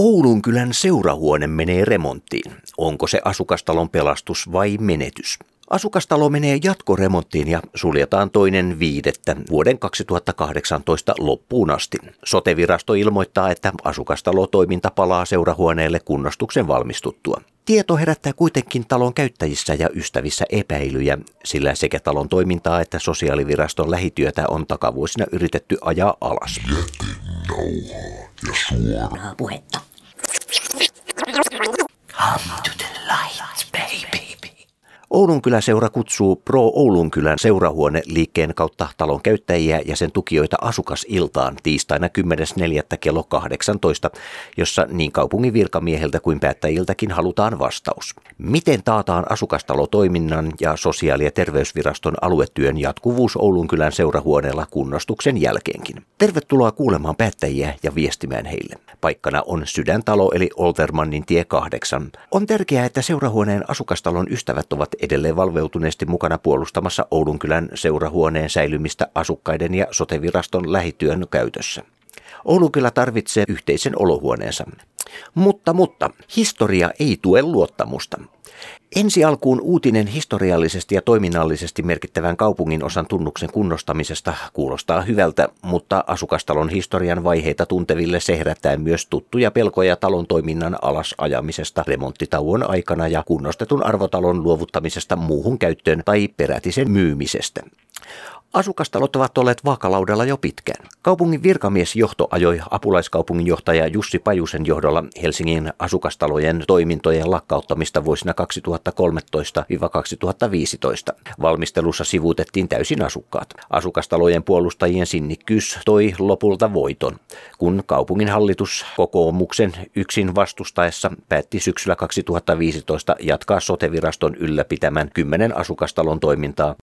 Oulun kylän seurahuone menee remonttiin. Onko se asukastalon pelastus vai menetys? Asukastalo menee jatkoremonttiin ja suljetaan toinen viidettä vuoden 2018 loppuun asti. Sotevirasto ilmoittaa, että asukastalotoiminta palaa seurahuoneelle kunnostuksen valmistuttua. Tieto herättää kuitenkin talon käyttäjissä ja ystävissä epäilyjä, sillä sekä talon toimintaa että sosiaaliviraston lähityötä on takavuosina yritetty ajaa alas. Jätenauhaa ja suoraa puhetta. Come Oulun kyläseura kutsuu Pro Oulun kylän seurahuone liikkeen kautta talon käyttäjiä ja sen tukijoita asukasiltaan tiistaina 10.4. kello 18, jossa niin kaupungin virkamieheltä kuin päättäjiltäkin halutaan vastaus. Miten taataan asukastalotoiminnan ja sosiaali- ja terveysviraston aluetyön jatkuvuus Oulun kylän seurahuoneella kunnostuksen jälkeenkin? Tervetuloa kuulemaan päättäjiä ja viestimään heille. Paikkana on Sydäntalo eli Oltermannin tie 8. On tärkeää, että seurahuoneen asukastalon ystävät ovat edelleen valveutuneesti mukana puolustamassa Oulunkylän seurahuoneen säilymistä asukkaiden ja soteviraston lähityön käytössä. Oulunkylä tarvitsee yhteisen olohuoneensa. Mutta, mutta, historia ei tue luottamusta. Ensi alkuun uutinen historiallisesti ja toiminnallisesti merkittävän kaupungin osan tunnuksen kunnostamisesta kuulostaa hyvältä, mutta asukastalon historian vaiheita tunteville se herättää myös tuttuja pelkoja talon toiminnan alasajamisesta remonttitauon aikana ja kunnostetun arvotalon luovuttamisesta muuhun käyttöön tai peräti sen myymisestä. Asukastalot ovat olleet vaakalaudella jo pitkään. Kaupungin virkamiesjohto ajoi apulaiskaupunginjohtaja Jussi Pajusen johdolla Helsingin asukastalojen toimintojen lakkauttamista vuosina 2013-2015. Valmistelussa sivuutettiin täysin asukkaat. Asukastalojen puolustajien sinnikkyys toi lopulta voiton, kun kaupungin hallitus kokoomuksen yksin vastustaessa päätti syksyllä 2015 jatkaa soteviraston ylläpitämän kymmenen asukastalon toimintaa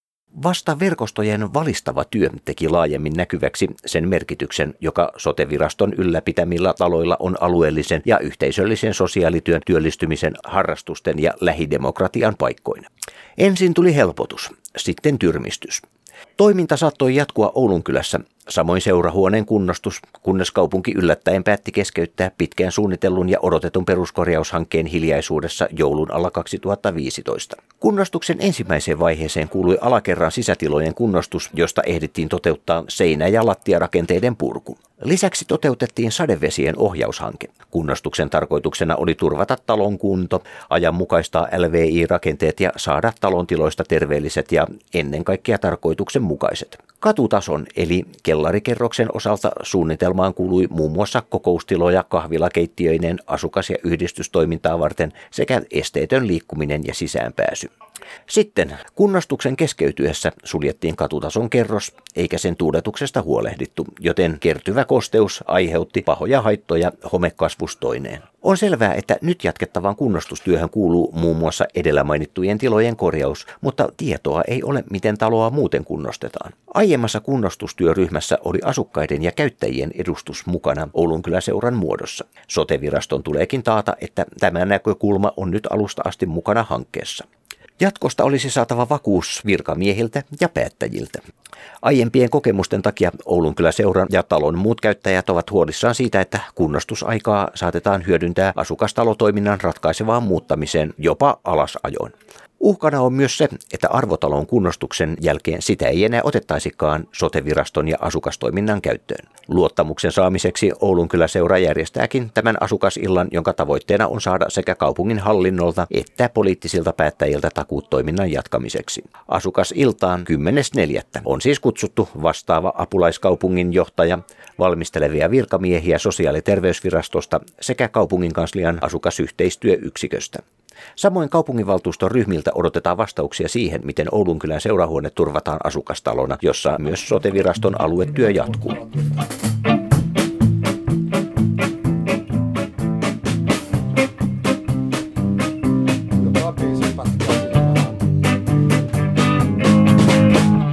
Vasta verkostojen valistava työ teki laajemmin näkyväksi sen merkityksen, joka soteviraston ylläpitämillä taloilla on alueellisen ja yhteisöllisen sosiaalityön työllistymisen, harrastusten ja lähidemokratian paikkoina. Ensin tuli helpotus, sitten tyrmistys. Toiminta saattoi jatkua Oulunkylässä Samoin seurahuoneen kunnostus, kunnes kaupunki yllättäen päätti keskeyttää pitkään suunnitellun ja odotetun peruskorjaushankkeen hiljaisuudessa joulun alla 2015. Kunnostuksen ensimmäiseen vaiheeseen kuului alakerran sisätilojen kunnostus, josta ehdittiin toteuttaa seinä- ja lattiarakenteiden purku. Lisäksi toteutettiin sadevesien ohjaushanke. Kunnostuksen tarkoituksena oli turvata talon kunto, ajanmukaistaa LVI-rakenteet ja saada talon tiloista terveelliset ja ennen kaikkea tarkoituksenmukaiset. Katutason eli kellarikerroksen osalta suunnitelmaan kuului muun muassa kokoustiloja kahvilakeittiöinen, asukas- ja yhdistystoimintaa varten sekä esteetön liikkuminen ja sisäänpääsy. Sitten kunnostuksen keskeytyessä suljettiin katutason kerros, eikä sen tuuletuksesta huolehdittu, joten kertyvä kosteus aiheutti pahoja haittoja homekasvustoineen. On selvää, että nyt jatkettavaan kunnostustyöhön kuuluu muun muassa edellä mainittujen tilojen korjaus, mutta tietoa ei ole, miten taloa muuten kunnostetaan. Aiemmassa kunnostustyöryhmässä oli asukkaiden ja käyttäjien edustus mukana Oulun kyläseuran muodossa. Soteviraston tuleekin taata, että tämä näkökulma on nyt alusta asti mukana hankkeessa. Jatkosta olisi saatava vakuus virkamiehiltä ja päättäjiltä. Aiempien kokemusten takia Oulun seuran ja talon muut käyttäjät ovat huolissaan siitä, että kunnostusaikaa saatetaan hyödyntää asukastalotoiminnan ratkaisevaan muuttamiseen jopa alasajoon. Uhkana on myös se, että arvotalon kunnostuksen jälkeen sitä ei enää otettaisikaan soteviraston ja asukastoiminnan käyttöön. Luottamuksen saamiseksi Oulun seura järjestääkin tämän asukasillan, jonka tavoitteena on saada sekä kaupungin hallinnolta että poliittisilta päättäjiltä takuut toiminnan jatkamiseksi. Asukasiltaan 10.4. on siis kutsuttu vastaava apulaiskaupungin johtaja, valmistelevia virkamiehiä sosiaali- ja terveysvirastosta sekä kaupungin kanslian asukasyhteistyöyksiköstä. Samoin kaupunginvaltuuston ryhmiltä odotetaan vastauksia siihen, miten Oulunkylän seurahuone turvataan asukastalona, jossa myös soteviraston aluetyö jatkuu.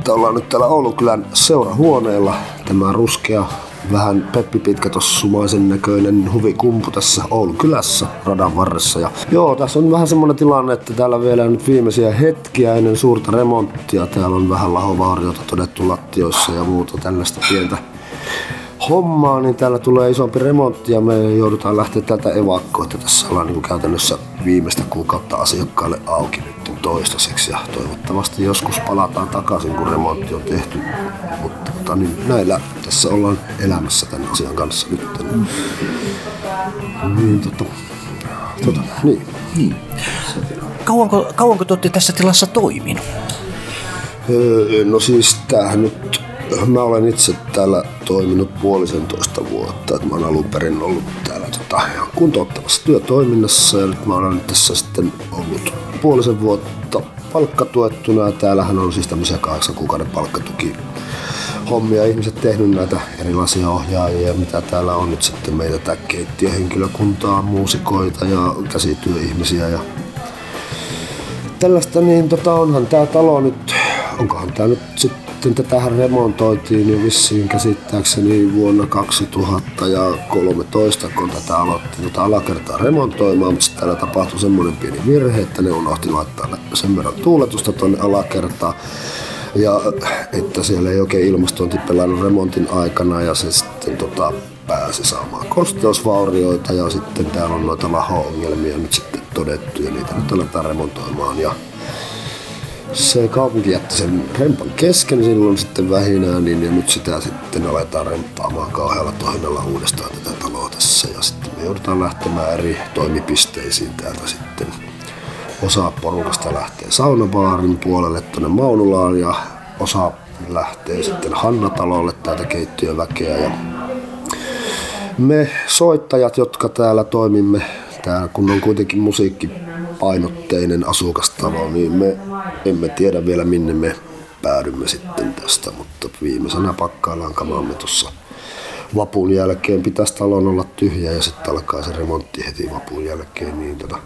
Ollaan nyt täällä Oulunkylän seurahuoneella. Tämä ruskea vähän Peppi Pitkä tossa sumaisen näköinen huvikumpu tässä Oulun kylässä radan varressa. Ja joo, tässä on vähän semmonen tilanne, että täällä vielä nyt viimeisiä hetkiä ennen suurta remonttia. Täällä on vähän lahovauriota todettu lattioissa ja muuta tällaista pientä hommaa, niin täällä tulee isompi remontti ja me joudutaan lähteä täältä evakkoon, että tässä ollaan niin käytännössä viimeistä kuukautta asiakkaalle auki nyt toistaiseksi ja toivottavasti joskus palataan takaisin, kun remontti on tehty. Mutta, mutta niin, näillä tässä ollaan elämässä tämän asian kanssa nyt. Niin, tota, tota, niin. Niin. Kauanko, kauanko te olette tässä tilassa toiminut? Öö, no siis tämähän nyt, mä olen itse täällä toiminut puolisentoista vuotta, mä olen alun perin ollut täällä tota, kuntouttavassa työtoiminnassa ja nyt mä olen tässä sitten ollut puolisen vuotta palkkatuettuna täällähän on siis tämmöisiä kahdeksan kuukauden palkkatuki hommia ihmiset tehnyt näitä erilaisia ohjaajia, mitä täällä on nyt sitten meitä tää keittiöhenkilökuntaa, muusikoita ja käsityöihmisiä ja tällaista, niin tota onhan tää talo nyt, onkohan tää nyt sitten tätähän remontoitiin jo vissiin käsittääkseni vuonna 2013, kun tätä aloitti tätä alakertaa remontoimaan, mutta täällä tapahtui semmoinen pieni virhe, että ne unohti laittaa sen verran tuuletusta tuonne alakertaan. Ja että siellä ei oikein ilmastointi pelannut remontin aikana ja se sitten tota, pääsi saamaan kosteusvaurioita ja sitten täällä on noita laho-ongelmia nyt sitten todettu ja niitä nyt aletaan remontoimaan ja se kaupunki jätti sen rempan kesken silloin sitten vähinään, niin ja nyt sitä sitten aletaan remppaamaan kauhealla tohinnalla uudestaan tätä taloa tässä. Ja sitten me joudutaan lähtemään eri toimipisteisiin täältä sitten. Osa porukasta lähtee saunabaarin puolelle tuonne Maunulaan ja osa lähtee sitten Hannatalolle täältä keittiöväkeä. Ja me soittajat, jotka täällä toimimme, täällä kun on kuitenkin musiikkipainotteinen asukastalo, niin me emme tiedä vielä minne me päädymme sitten tästä, mutta viimeisenä pakkaillaan kamaamme tuossa vapun jälkeen. Pitäisi talon olla tyhjä ja sitten alkaa se remontti heti vapun jälkeen. Niin tota,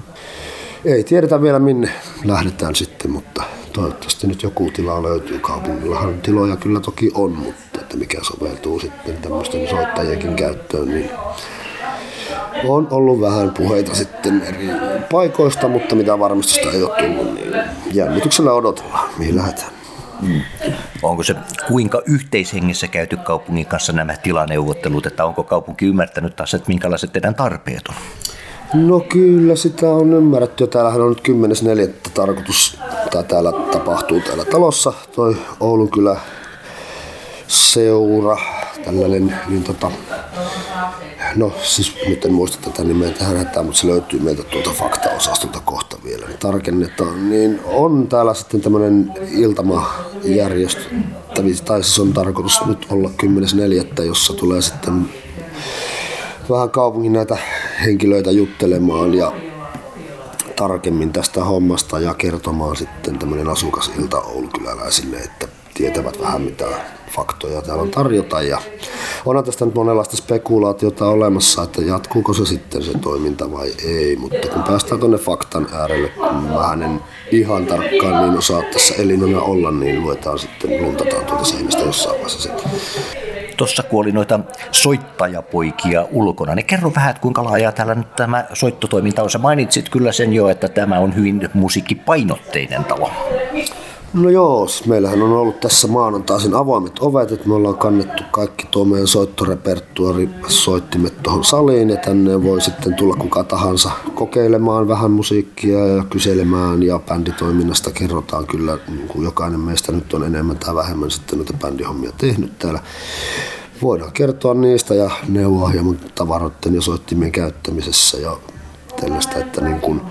ei tiedetä vielä minne lähdetään sitten, mutta toivottavasti nyt joku tila löytyy. Kaupungillahan tiloja kyllä toki on, mutta että mikä soveltuu sitten tämmöisten soittajienkin käyttöön, niin on ollut vähän puheita sitten eri paikoista, mutta mitä varmistusta ei ole tullut, niin jännityksellä odotellaan, mihin lähdetään. Mm. Onko se kuinka yhteishengessä käyty kaupungin kanssa nämä tilaneuvottelut, että onko kaupunki ymmärtänyt taas, että minkälaiset teidän tarpeet on? No kyllä sitä on ymmärretty. Täällähän on nyt 10.4. tarkoitus, tai täällä tapahtuu täällä talossa, toi Oulun kylä seura, tällainen, niin tota, no siis nyt en muista tätä nimeä tähän hätään, mutta se löytyy meiltä tuolta faktaosastolta kohta vielä, niin tarkennetaan, niin on täällä sitten tämmöinen iltamajärjestö, tai siis on tarkoitus nyt olla 10.4., jossa tulee sitten vähän kaupungin näitä henkilöitä juttelemaan ja tarkemmin tästä hommasta ja kertomaan sitten tämmöinen asukasilta Oulukyläläisille, että tietävät vähän mitä faktoja täällä on tarjota. Ja onhan tästä nyt monenlaista spekulaatiota olemassa, että jatkuuko se sitten se toiminta vai ei. Mutta kun päästään tuonne faktan äärelle, kun mä en ihan tarkkaan niin osaa tässä elinona olla, niin luetaan sitten, luntataan tuolta seinästä jossain vaiheessa sitten. Tuossa kun oli noita soittajapoikia ulkona, niin kerro vähän, että kuinka laajaa täällä nyt tämä soittotoiminta on. Sä mainitsit kyllä sen jo, että tämä on hyvin musiikkipainotteinen talo. No joo, meillähän on ollut tässä maanantaisin avoimet ovet, että me ollaan kannettu kaikki tuo meidän soittorepertuari soittimet tuohon saliin ja tänne voi sitten tulla kuka tahansa kokeilemaan vähän musiikkia ja kyselemään ja bänditoiminnasta kerrotaan kyllä, niin kuin jokainen meistä nyt on enemmän tai vähemmän sitten noita bändihommia tehnyt täällä. Voidaan kertoa niistä ja neuvoa hieman tavaroiden ja soittimien käyttämisessä ja tällaista, että niin kun,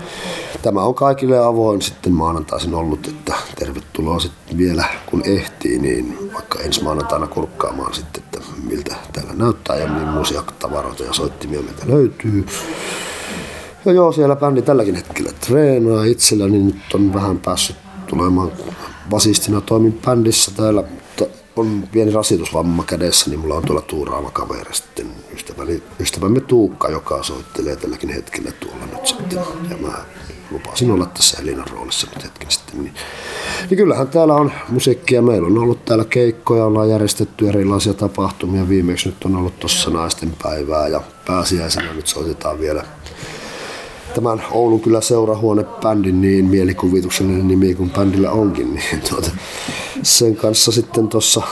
tämä on kaikille avoin sitten maanantaisin ollut, että tervetuloa sitten vielä kun ehtii, niin vaikka ensi maanantaina kurkkaamaan sitten, että miltä täällä näyttää ja millaisia tavaroita ja soittimia meiltä löytyy. Ja joo, siellä bändi tälläkin hetkellä treenaa itsellä, niin nyt on vähän päässyt tulemaan basistina toimin bändissä täällä on pieni rasitusvamma kädessä, niin mulla on tuolla tuuraava kaveri sitten ystäväni, ystävämme Tuukka, joka soittelee tälläkin hetkellä tuolla nyt sitten. Ja mä lupasin olla tässä Elinan roolissa nyt hetken sitten. Niin, niin kyllähän täällä on musiikkia. Meillä on ollut täällä keikkoja, ollaan järjestetty erilaisia tapahtumia. Viimeksi nyt on ollut tuossa naisten päivää ja pääsiäisenä nyt soitetaan vielä tämän Oulun kyllä seurahuonebändin niin mielikuvituksellinen nimi kuin bändillä onkin, niin tuota, sen kanssa sitten tuossa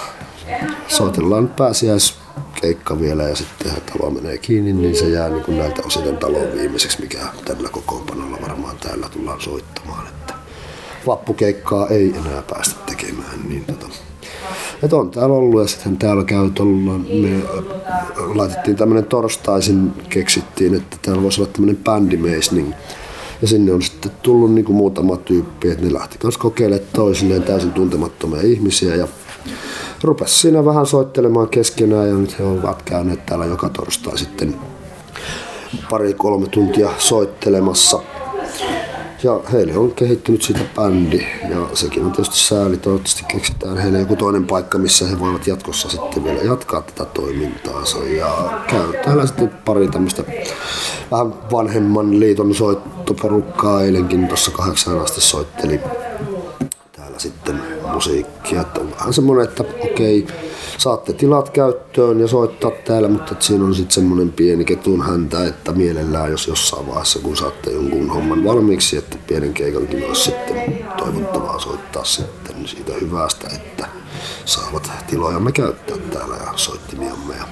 soitellaan pääsiäis keikka vielä ja sitten talo menee kiinni, niin se jää niin kuin näiltä osin talon viimeiseksi, mikä tällä kokoonpanolla varmaan täällä tullaan soittamaan. Että vappukeikkaa ei enää päästä tekemään. Niin tota, et on täällä ollut ja sitten täällä käy tuolla, me laitettiin tämmönen torstaisin, keksittiin, että täällä voisi olla tämmönen bändimeis, niin ja sinne on sitten tullut niin kuin muutama tyyppi, että ne lähti kanssa kokeilemaan toisilleen täysin tuntemattomia ihmisiä ja rupes siinä vähän soittelemaan keskenään ja nyt he ovat käyneet täällä joka torstai sitten pari-kolme tuntia soittelemassa. Ja heille on kehittynyt siitä bändi ja sekin on tietysti sääli. Toivottavasti keksitään heille joku toinen paikka, missä he voivat jatkossa sitten vielä jatkaa tätä toimintaansa. Ja käy täällä sitten pari tämmöistä vähän vanhemman liiton soittoporukkaa. Eilenkin tuossa kahdeksan asti soitteli täällä sitten musiikkia. Että on vähän semmoinen, että okei, saatte tilat käyttöön ja soittaa täällä, mutta siinä on sitten semmoinen pieni ketun häntä, että mielellään jos jossain vaiheessa, kun saatte jonkun homman valmiiksi, että pienen keikankin olisi sitten toivottavaa soittaa sitten siitä hyvästä, että saavat tilojamme käyttää täällä ja soittimiamme. Ja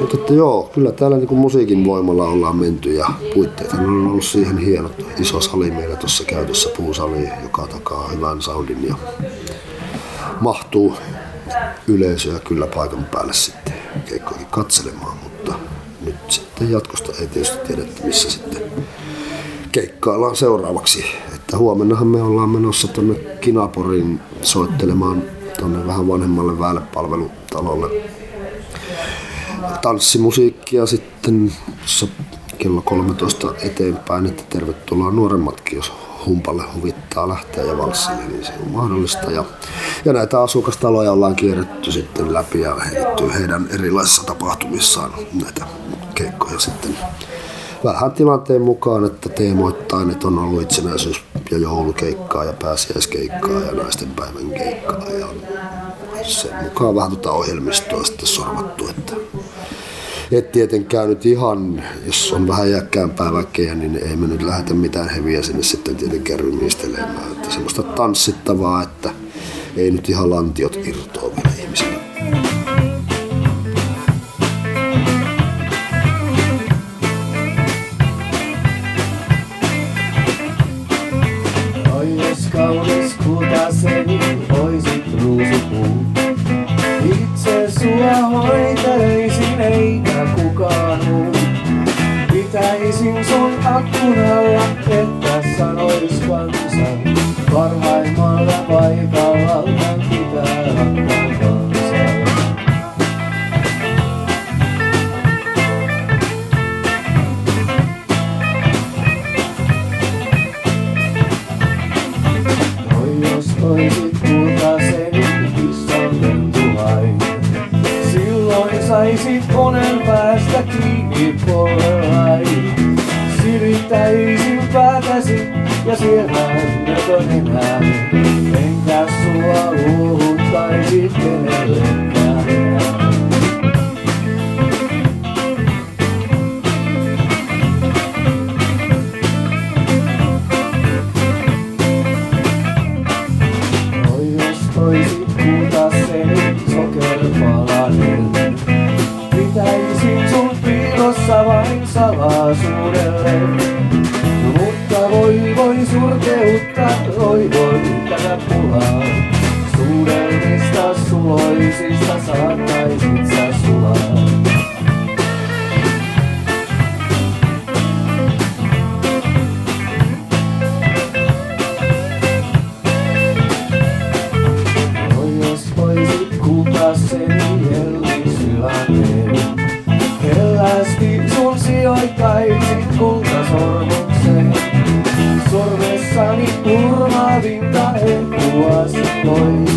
mutta että joo, kyllä täällä niin musiikin voimalla ollaan menty ja puitteet on ollut siihen hienot iso sali meillä tuossa käytössä, puusali, joka takaa hyvän soundin ja mahtuu yleisöä kyllä paikan päälle sitten keikkoihin katselemaan, mutta nyt sitten jatkosta ei tietysti tiedetty missä sitten keikkaillaan seuraavaksi. Että huomennahan me ollaan menossa tuonne Kinaporin soittelemaan tuonne vähän vanhemmalle väelepalvelutalolle tanssimusiikkia sitten kello 13 eteenpäin, että tervetuloa nuoremmatkin, jos humpalle huvittaa lähteä ja valssille, niin se on mahdollista. Ja, ja näitä asukastaloja ollaan kierretty sitten läpi ja heitetty heidän erilaisissa tapahtumissaan näitä keikkoja sitten vähän tilanteen mukaan, että teemoittain, että on ollut itsenäisyys- ja joulukeikkaa ja pääsiäiskeikkaa ja naisten päivän keikkaa ja sen mukaan vähän tuota ohjelmistoa sitten sorvattu, että et tietenkään nyt ihan, jos on vähän iäkkäämpää väkeä, niin ei me nyt lähdetä mitään heviä sinne sitten tietenkään rymistelemään. Että semmoista tanssittavaa, että ei nyt ihan lantiot irtoa Saisit monen päästä kiinni polvellain. Sirittäisin päätäsi ja sielään näkönenään. Enkä sua uuhuttaisi kenellekään. Oi oisit kultaseni sokerpalanen. Piilossa vain salaisuudelle. Mutta voi voi surkeutta, tôi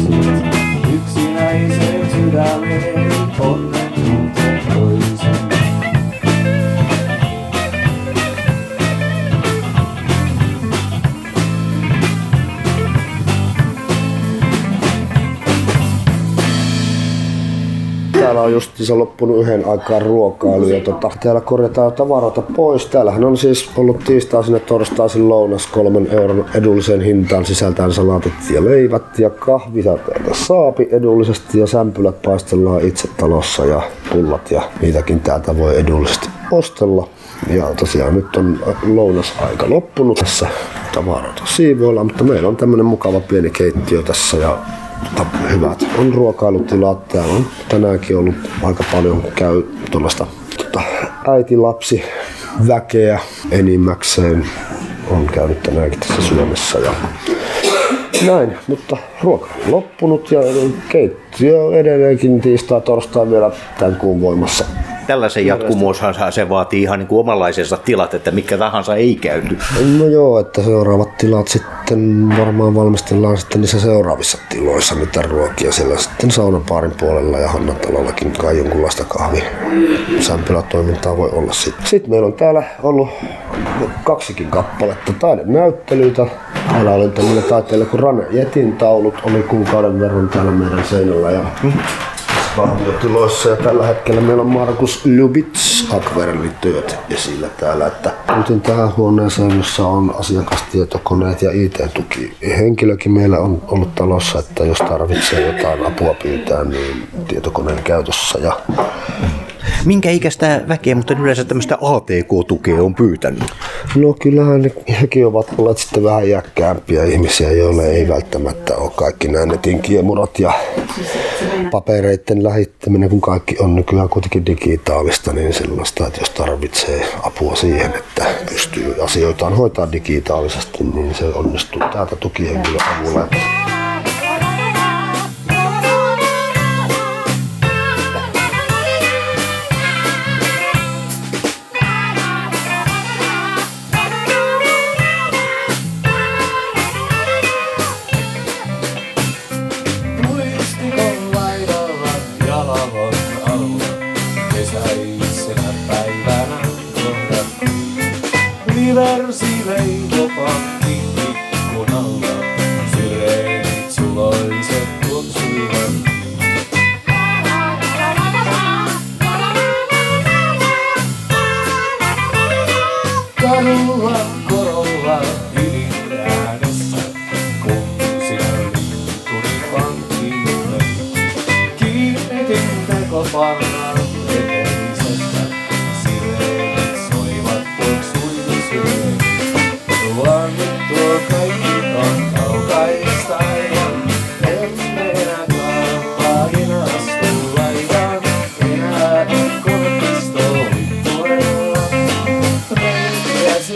On justiinsa loppunut yhden aikaan ruokailu ja tota, täällä korjataan tavaroita pois. Täällähän on siis ollut tiistaisin ja torstaisin lounas kolmen euron edulliseen hintaan sisältäen salaatit ja leivät ja kahvia täältä saapi edullisesti ja sämpylät paistellaan itse talossa ja pullat ja niitäkin täältä voi edullisesti ostella. Ja tosiaan nyt on lounasaika loppunut tässä tavaroita siivoilla, mutta meillä on tämmönen mukava pieni keittiö tässä ja hyvät on ruokailutilat. Täällä on tänäänkin ollut aika paljon käy tuollaista tota, äiti-lapsi väkeä enimmäkseen on käynyt tänäänkin tässä Suomessa ja näin, mutta ruoka on loppunut ja keittiö edelleenkin tiistai torstai vielä tämän kuun voimassa. Tällaisen jatkumooshan se vaatii ihan niin kuin omanlaisensa tilat, että mikä tahansa ei käyty. No joo, että seuraavat tilat sitten varmaan valmistellaan sitten niissä seuraavissa tiloissa mitä ruokia. Siellä sitten saunapaarin puolella ja Hannatalollakin kai jonkunlaista kahvi sämpylätoimintaa voi olla sitten. Sitten meillä on täällä ollut kaksikin kappaletta taidenäyttelyitä. Täällä oli tämmöinen taiteilija kuin Rane Jetin taulut, oli kuukauden verran täällä meidän seinällä ja kahviotiloissa ja tällä hetkellä meillä on Markus Lubits akvarellityöt esillä täällä. Että kuten tähän huoneeseen, jossa on asiakastietokoneet ja IT-tuki. Henkilökin meillä on ollut talossa, että jos tarvitsee jotain apua pyytää, niin tietokoneen käytössä. Ja Minkä ikäistä väkeä, mutta yleensä tämmöistä ATK-tukea on pyytänyt? No kyllähän ne, hekin ovat olleet sitten vähän iäkkäämpiä ihmisiä, joille ei välttämättä ole kaikki nämä netin kiemurat ja papereiden lähittäminen, kun kaikki on nykyään kuitenkin digitaalista, niin sellaista, että jos tarvitsee apua siihen, että pystyy asioitaan hoitaa digitaalisesti, niin se onnistuu täältä tukihenkilön avulla.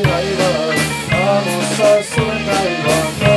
I'm not el bajo.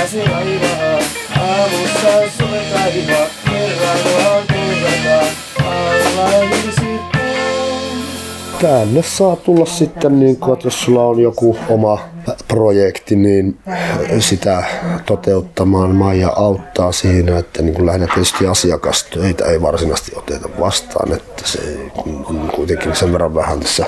Laivaan, aamussa puut. tänne saa tulla sitten, niin kuin, että jos sulla on joku oma projekti, niin sitä toteuttamaan. Maija auttaa siinä, että niin kuin lähinnä tietysti asiakastöitä ei varsinaisesti oteta vastaan, että se on kuitenkin sen verran vähän tässä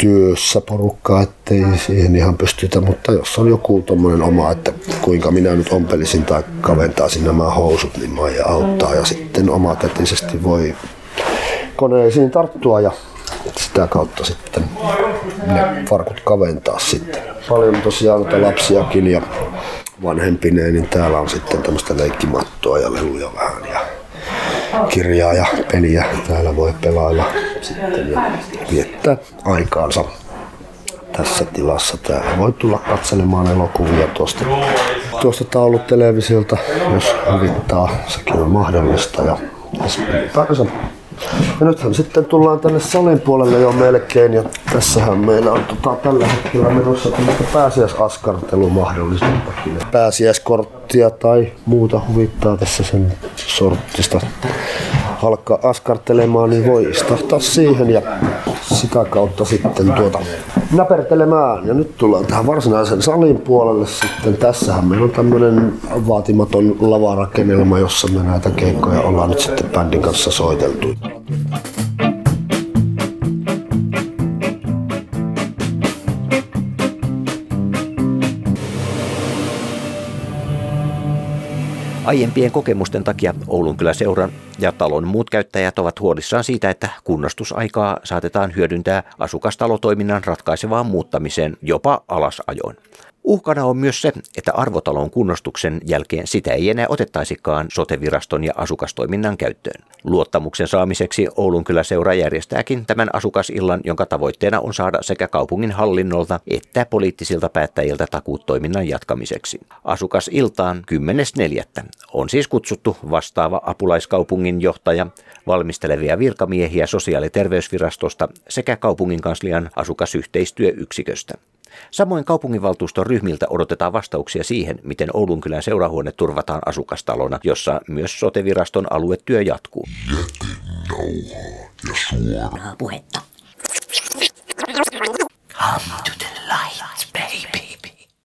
työssä porukkaa, ettei siihen ihan pystytä, mutta jos on joku tommonen oma, että kuinka minä nyt ompelisin tai kaventaisin nämä housut, niin Maija auttaa ja sitten omakätisesti voi koneisiin tarttua ja sitä kautta sitten ne farkut kaventaa sitten. Paljon tosiaan noita lapsiakin ja vanhempineen, niin täällä on sitten tämmöistä leikkimattoa ja leluja vähän ja kirjaa ja peliä. Täällä voi pelailla sitten viettää aikaansa tässä tilassa. Täällä voi tulla katselemaan elokuvia tuosta, tuosta tauluttelevisiolta, jos huvittaa. Sekin on mahdollista. Ja ylipäänsä ja nythän sitten tullaan tänne salin puolelle jo melkein ja tässähän meillä on tota, tällä hetkellä menossa tämmöistä pääsiäisaskartelumahdollisuuttakin. Pääsiäiskorttia tai muuta huvittaa tässä sen sorttista alkaa askartelemaan, niin voi istahtaa siihen ja sitä kautta sitten tuota näpertelemään. Ja nyt tullaan tähän varsinaisen salin puolelle sitten. Tässähän meillä on tämmöinen vaatimaton lavarakennelma, jossa me näitä keikkoja ollaan nyt sitten bändin kanssa soiteltu. Aiempien kokemusten takia Oulun kyllä seuran ja talon muut käyttäjät ovat huolissaan siitä, että kunnostusaikaa saatetaan hyödyntää asukastalotoiminnan ratkaisevaan muuttamiseen jopa alasajoon. Uhkana on myös se, että arvotalon kunnostuksen jälkeen sitä ei enää otettaisikaan soteviraston ja asukastoiminnan käyttöön. Luottamuksen saamiseksi Oulun kyllä seura järjestääkin tämän asukasillan, jonka tavoitteena on saada sekä kaupungin hallinnolta että poliittisilta päättäjiltä takuut toiminnan jatkamiseksi. Asukasiltaan 10.4. on siis kutsuttu vastaava apulaiskaupungin johtaja, valmistelevia virkamiehiä sosiaali- ja terveysvirastosta sekä kaupungin kanslian asukasyhteistyöyksiköstä. Samoin kaupunginvaltuuston ryhmiltä odotetaan vastauksia siihen, miten Oulunkylän seurahuone turvataan asukastalona, jossa myös soteviraston aluetyö jatkuu. Jätenauhaa ja suoraa puhetta. Come to the light, baby.